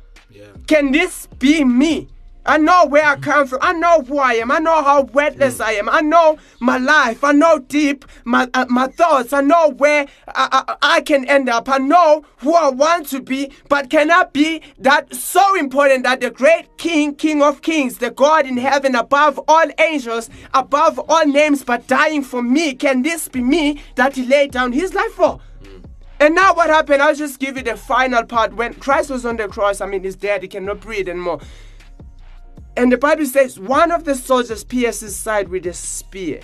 Can this be me? I know where I come from. I know who I am. I know how worthless I am. I know my life. I know deep my uh, my thoughts. I know where I, I, I can end up. I know who I want to be. But can I be that so important that the great King, King of Kings, the God in heaven, above all angels, above all names, but dying for me? Can this be me that He laid down His life for? And now what happened? I'll just give you the final part. When Christ was on the cross, I mean, he's dead, he cannot breathe anymore. And the Bible says one of the soldiers pierced his side with a spear.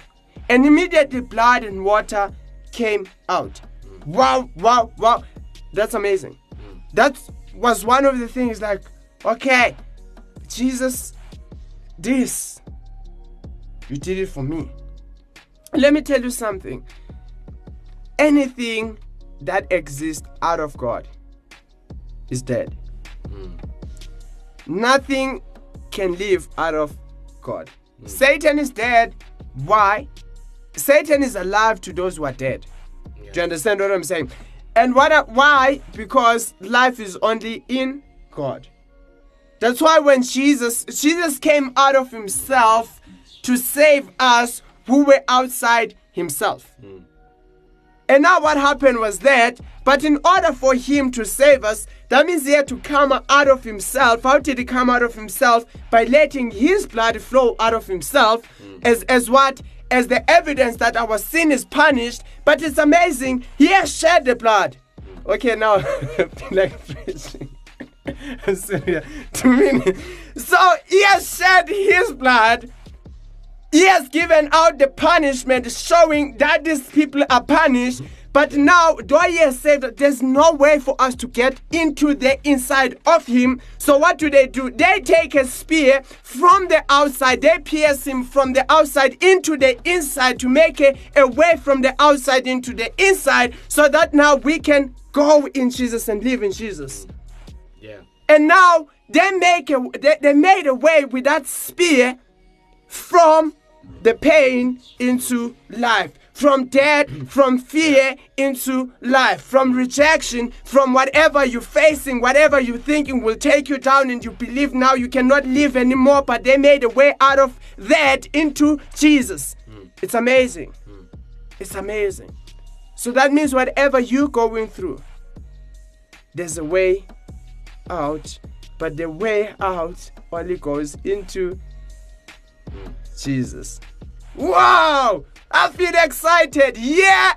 And immediately blood and water came out. Wow, wow, wow. That's amazing. That was one of the things like, okay, Jesus, this, you did it for me. Let me tell you something. Anything that exists out of God is dead. Hmm. Nothing can live out of God. Satan is dead. Why? Satan is alive to those who are dead. Do you understand what I'm saying? And what? Why? Because life is only in God. That's why when Jesus Jesus came out of himself to save us who were outside himself. Hmm. And now what happened was that, but in order for him to save us, that means he had to come out of himself. How did he come out of himself? By letting his blood flow out of himself mm. as, as what? As the evidence that our sin is punished. But it's amazing, he has shed the blood. Mm. Okay, now, like preaching. I'm serious. To me. So he has shed his blood he has given out the punishment showing that these people are punished. But now, he has said that there's no way for us to get into the inside of him. So what do they do? They take a spear from the outside, they pierce him from the outside into the inside to make a, a way from the outside into the inside so that now we can go in Jesus and live in Jesus. Yeah. And now they make a they, they made a way with that spear from the pain into life, from death, mm. from fear into life, from rejection, from whatever you're facing, whatever you're thinking will take you down, and you believe now you cannot live anymore. But they made a way out of that into Jesus. Mm. It's amazing. Mm. It's amazing. So that means whatever you're going through, there's a way out, but the way out only goes into Jesus. Wow! I feel excited. Yeah!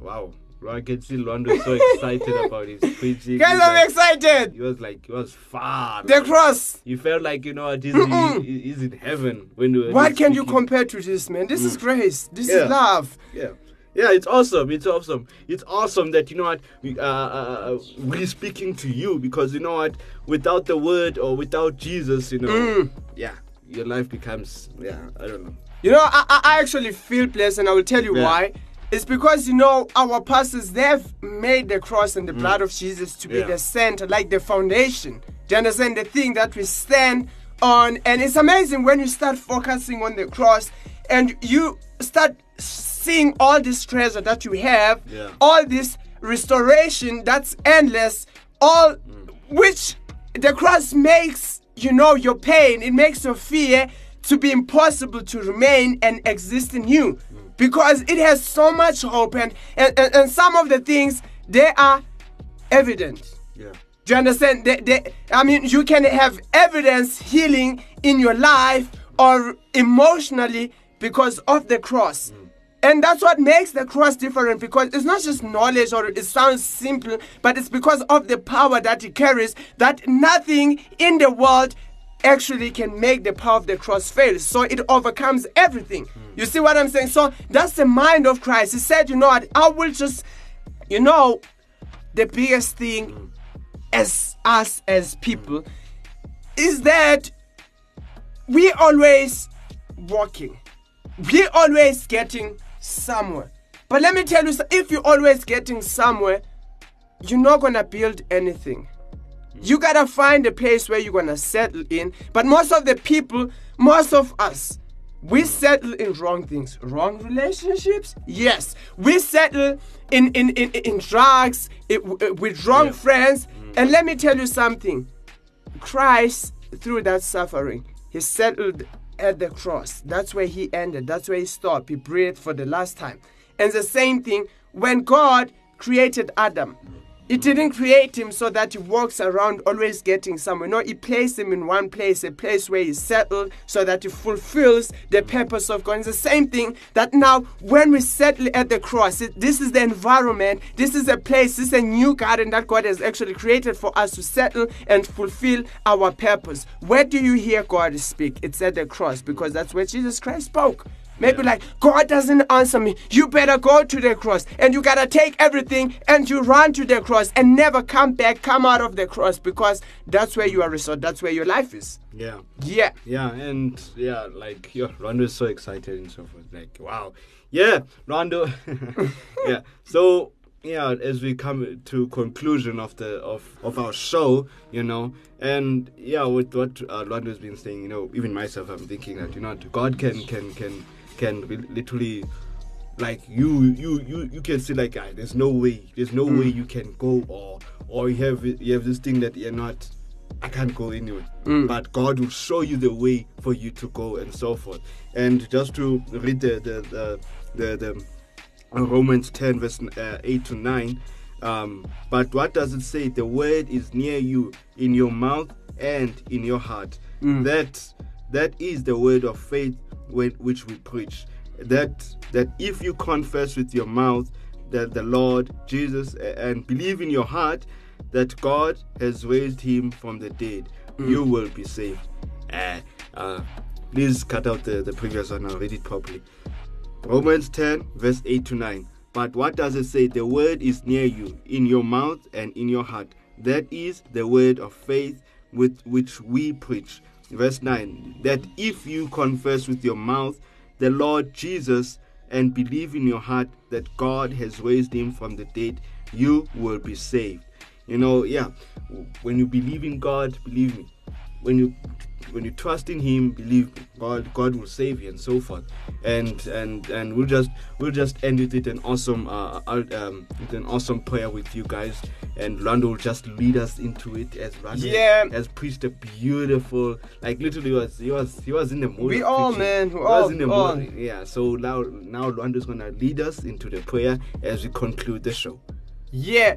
Wow. I can see Lwando so excited about his preaching. Guys, I'm like- excited. He was like, he was far. The man. cross. You felt like, you know, what, he's, he, he's in heaven when you What can you compare to this, man? This is grace. This Yeah. is love. Yeah. Yeah, it's awesome. It's awesome. It's awesome that you know what we uh, uh we're speaking to you because you know what without the word or without Jesus, you know, Mm. yeah, your life becomes yeah, I don't know. You know, I, I I actually feel blessed, and I will tell you Yeah. why. It's because, you know, our pastors, they've made the cross and the blood of Jesus to be Mm. The center, like the foundation. Do you understand? The thing that we stand on. And it's amazing when you start focusing on the cross and you start seeing all this treasure that you have, Yeah. all this restoration that's endless, all which the cross makes, you know, your pain, it makes your fear to be impossible to remain and exist in you. Because it has so much hope and, and, and, and some of the things they are evident. Yeah. do you understand? They, they, i mean you can have evidence healing in your life or emotionally because of the cross. Mm. And that's what makes the cross different because it's not just knowledge or it sounds simple, but it's because of the power that it carries that nothing in the world actually can make the power of the cross fail. So it overcomes everything. Hmm. You see what I'm saying? So that's the mind of Christ. He said, you know what, I will just, you know, the biggest thing hmm. as us as people is that we always walking. We always getting somewhere. But let me tell you, if you're always getting somewhere, you're not gonna build anything. You gotta find a place where you're gonna settle in. But most of the people, most of us, we settle in wrong things. Wrong relationships? Yes. We settle in in in, in drugs, i- w- uh, with wrong friends. And let me tell you something. Christ through that suffering, he settled at the cross. That's where he ended. That's where he stopped. He breathed for the last time. And the same thing when God created Adam. He didn't create him so that he walks around always getting somewhere. No, he placed him in one place, a place where he's settled so that he fulfills the purpose of God. It's the same thing that now when we settle at the cross, it, this is the environment, this is a place, this is a new garden that God has actually created for us to settle and fulfill our purpose. Where do you hear God speak? It's at the cross because that's where Jesus Christ spoke. Maybe like, God doesn't answer me. You better go to the cross. And you gotta take everything and you run to the cross and never come back, come out of the cross because that's where you are restored. That's where your life is. Yeah. Yeah. Yeah, and yeah, like yeah, Lwando is so excited and so forth. Like, wow. Yeah, Lwando. yeah. So yeah, as we come to conclusion of the of, of our show, you know, and yeah, with what uh, Lwando's been saying, you know, even myself, I'm thinking that you know, God can can can can literally like you you you you can see like ah, there's no way there's no way you can go or or you have you have this thing that you're not I can't go anywhere. But God will show you the way for you to go and so forth. And just to read the the the, the, the uh, Romans 10 verse uh, 8 to 9. Um, but what does it say? The word is near you, in your mouth and in your heart. That that is the word of faith which we preach. That that if you confess with your mouth that the Lord Jesus and believe in your heart that God has raised him from the dead, you will be saved. Uh, uh, please cut out the, the previous one. I'll read it properly. Romans 10, verse 8 to 9. But what does it say? The word is near you, in your mouth and in your heart. That is the word of faith with which we preach. Verse 9. That if you confess with your mouth the Lord Jesus and believe in your heart that God has raised him from the dead, you will be saved. You know, yeah, when you believe in God, believe me, when you when you trust in him believe god god will save you and so forth and and and we'll just we'll just end with it an awesome uh uh, um with an awesome prayer with you guys and Lwando will just lead us into it as Lwando Yeah. has preached a beautiful like literally was he was he was in the mood We all, preaching. man, we he was all- in the all. mood yeah so now now Lwando's gonna lead us into the prayer as we conclude the show Yeah.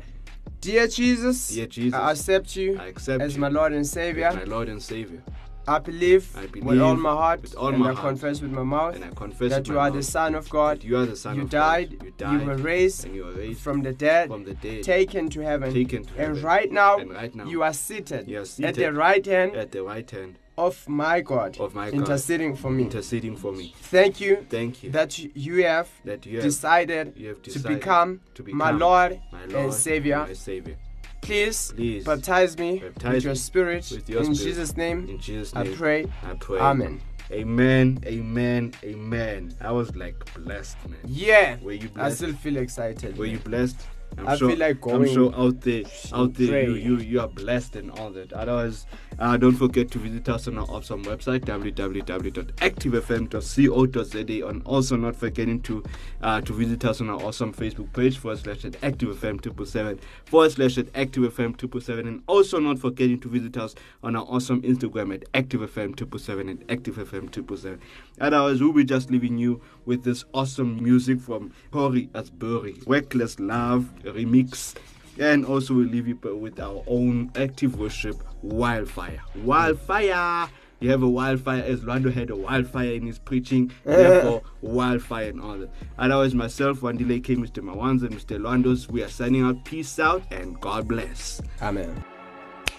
Dear Jesus, Dear Jesus, I accept you I accept as you my Lord and as Savior. my Lord and Savior I believe, I believe with all my heart with all and my I heart confess with my mouth and I confess that you are the Son of God. you are the Son you of died, God. You died. You were raised, and you were raised from the dead, from the dead. taken to heaven. Taken to and heaven. right now, And right now, you are seated, you are at the right hand at the right hand of my God, of my God, interceding for me. interceding for me. Thank you Thank you that you have that you have decided you have to become to my Lord my and Lord Savior. my Savior. Please, Please baptize me baptize with your spirit. with your in spirit. Jesus' name, In Jesus' I pray. I pray. Amen. Amen. Amen. Amen. I was like blessed, man. Yeah, Were you I still feel excited. Were you blessed? I'm I sure, feel like going. I'm sure out there, out there, you, you you are blessed and all that. Otherwise, uh, don't forget to visit us on our awesome website www.activefm.co.za, and also not forgetting to uh, to visit us on our awesome Facebook page forward slash at activefm two seven forward slash at activefm two seven, and also not forgetting to visit us on our awesome Instagram at activefm two seven and activefm two seven. Otherwise, we'll be just leaving you with this awesome music from Cory Asbury, Reckless Love remix. And also, we'll leave you with our own active worship, Wildfire. Wildfire! You have a wildfire, as Lwando had a wildfire in his preaching, eh. therefore, wildfire and all that. Otherwise, myself, Wandile K, Mr. Mawanza, Mr. Landos, we are signing out. Peace out, and God bless. Amen.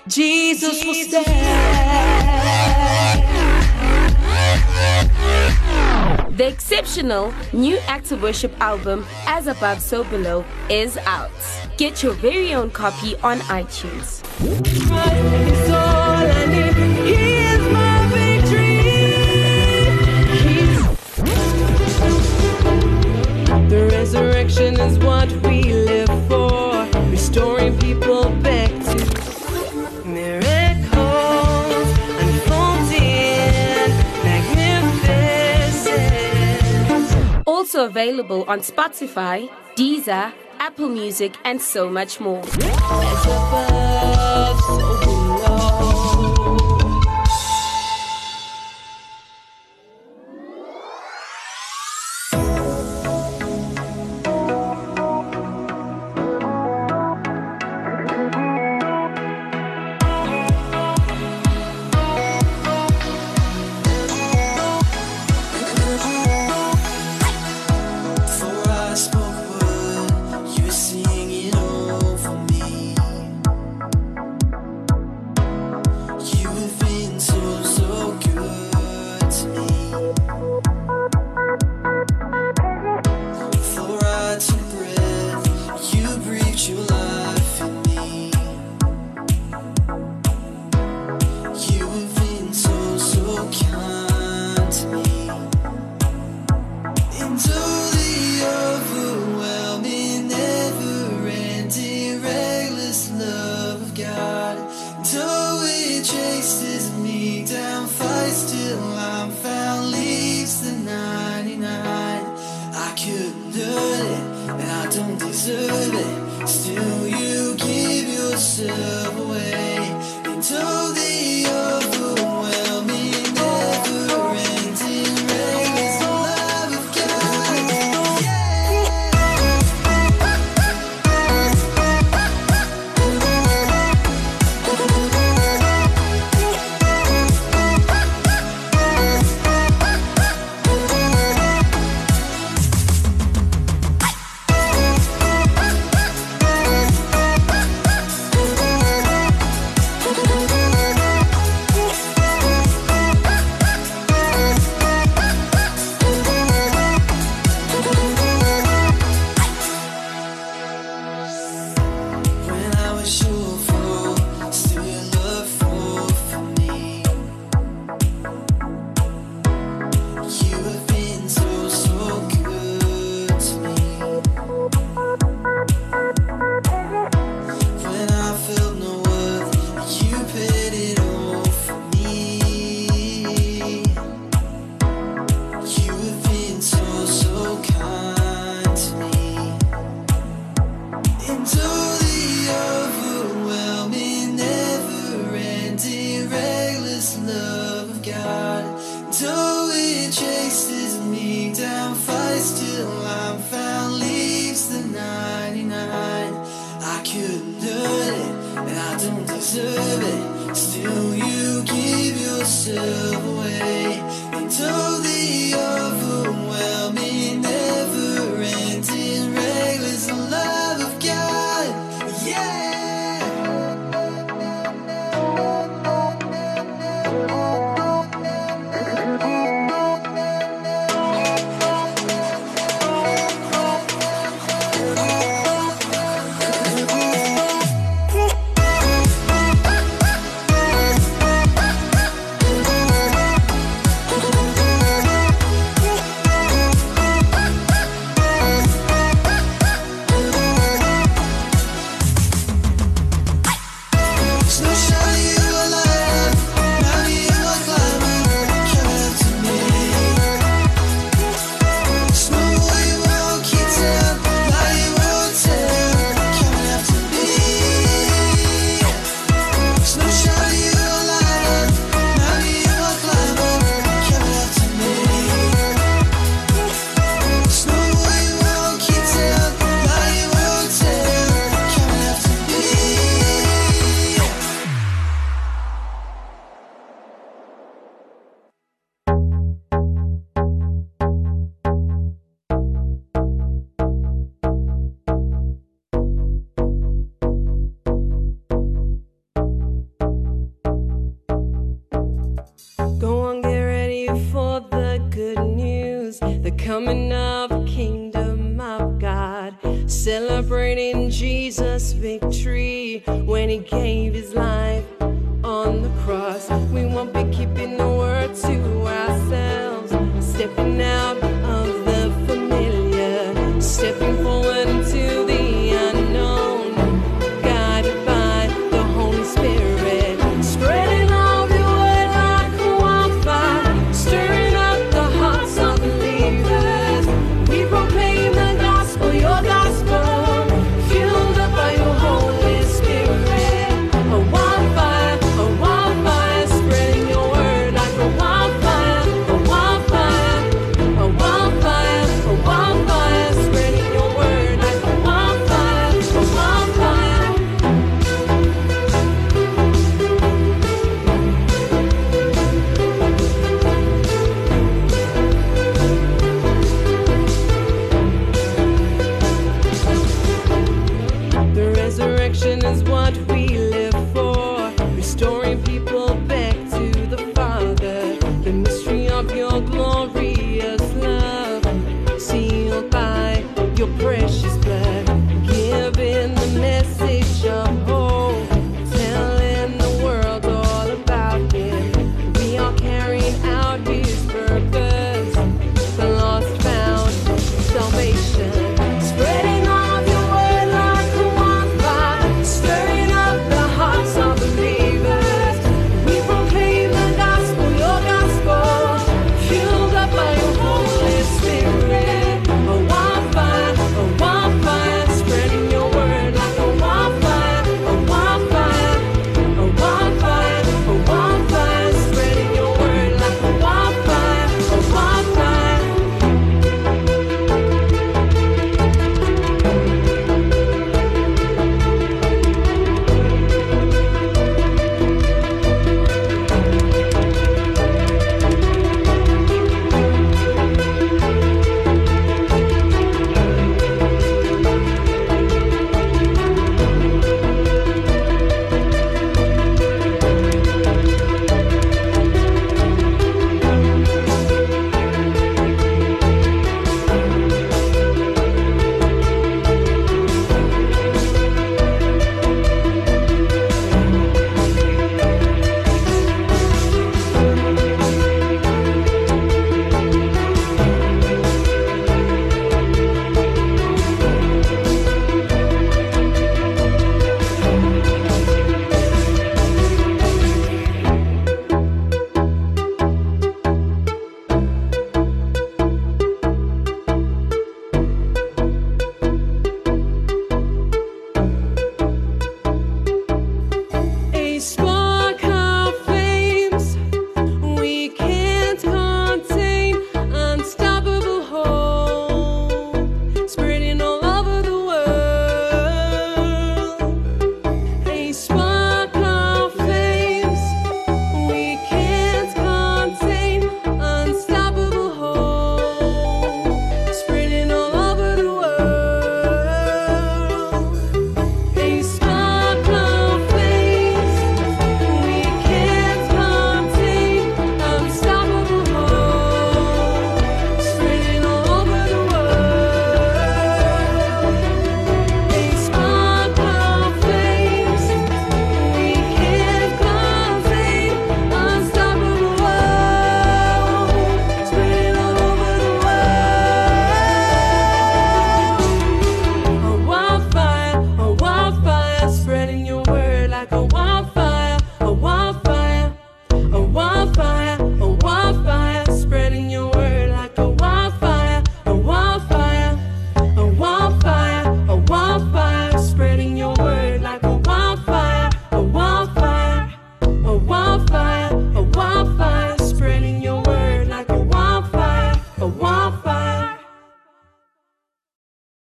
Jesus was there. The exceptional new Active Worship album, As Above, So Below, is out. Get your very own copy on iTunes. The resurrection is what we live for, restoring people back Also available on Spotify, Deezer, Apple Music, and so much more.